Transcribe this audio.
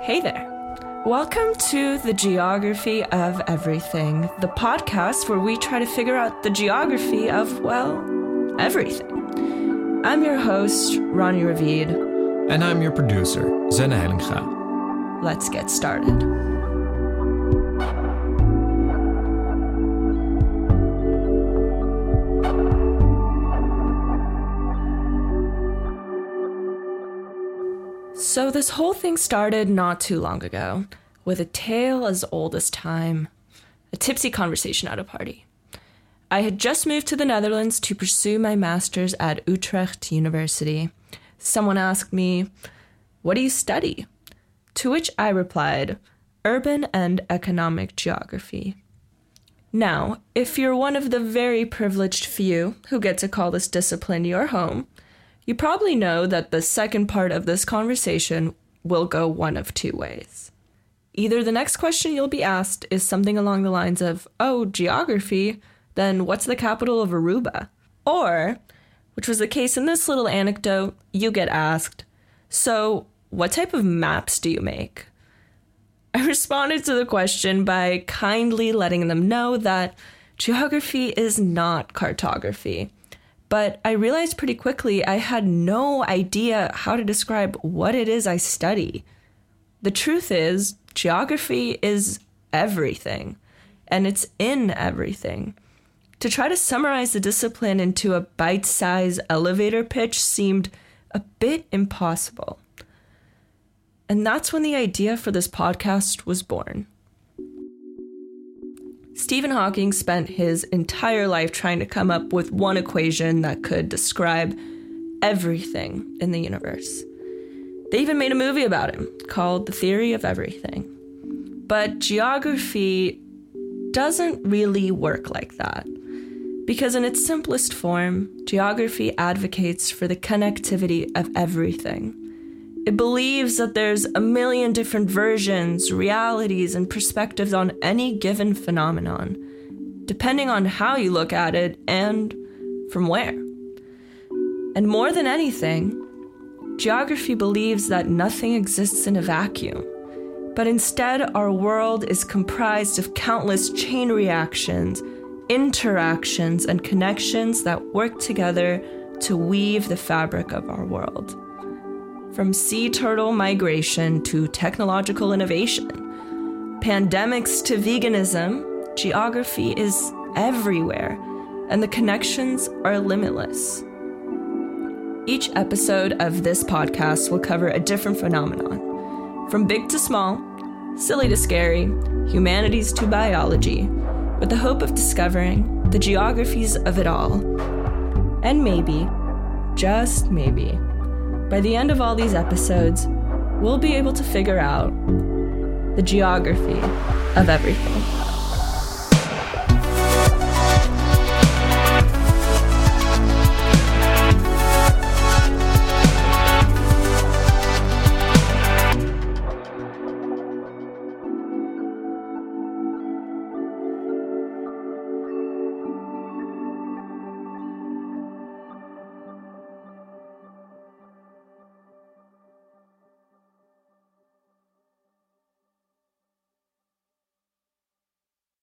Hey there. Welcome to the Geography of Everything, the podcast where we try to figure out the geography of, well, everything. I'm your host, Ronnie Ravid. And I'm your producer, Zenne Hellinga. Let's get started. So, this whole thing started not too long ago with a tale as old as time a tipsy conversation at a party. I had just moved to the Netherlands to pursue my master's at Utrecht University. Someone asked me, What do you study? To which I replied, Urban and Economic Geography. Now, if you're one of the very privileged few who get to call this discipline your home, you probably know that the second part of this conversation will go one of two ways. Either the next question you'll be asked is something along the lines of, oh, geography, then what's the capital of Aruba? Or, which was the case in this little anecdote, you get asked, so what type of maps do you make? I responded to the question by kindly letting them know that geography is not cartography. But I realized pretty quickly I had no idea how to describe what it is I study. The truth is, geography is everything, and it's in everything. To try to summarize the discipline into a bite sized elevator pitch seemed a bit impossible. And that's when the idea for this podcast was born. Stephen Hawking spent his entire life trying to come up with one equation that could describe everything in the universe. They even made a movie about him called The Theory of Everything. But geography doesn't really work like that. Because, in its simplest form, geography advocates for the connectivity of everything. It believes that there's a million different versions, realities, and perspectives on any given phenomenon, depending on how you look at it and from where. And more than anything, geography believes that nothing exists in a vacuum, but instead, our world is comprised of countless chain reactions, interactions, and connections that work together to weave the fabric of our world. From sea turtle migration to technological innovation, pandemics to veganism, geography is everywhere, and the connections are limitless. Each episode of this podcast will cover a different phenomenon, from big to small, silly to scary, humanities to biology, with the hope of discovering the geographies of it all. And maybe, just maybe, by the end of all these episodes, we'll be able to figure out the geography of everything.